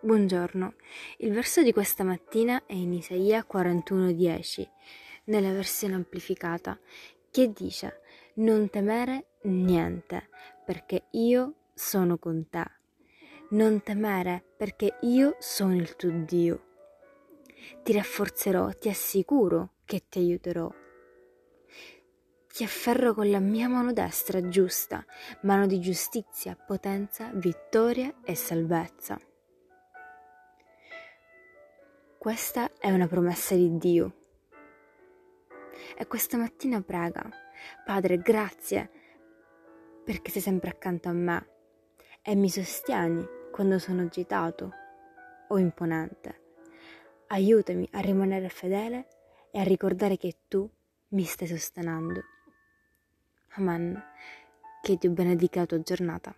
Buongiorno, il verso di questa mattina è in Isaia 41:10, nella versione amplificata, che dice Non temere niente, perché io sono con te. Non temere, perché io sono il tuo Dio. Ti rafforzerò, ti assicuro che ti aiuterò. Ti afferro con la mia mano destra giusta, mano di giustizia, potenza, vittoria e salvezza. Questa è una promessa di Dio. E questa mattina prega, Padre, grazie perché sei sempre accanto a me e mi sostieni quando sono agitato o imponente. Aiutami a rimanere fedele e a ricordare che tu mi stai sostenendo. Amen. Che Dio benedica la tua giornata.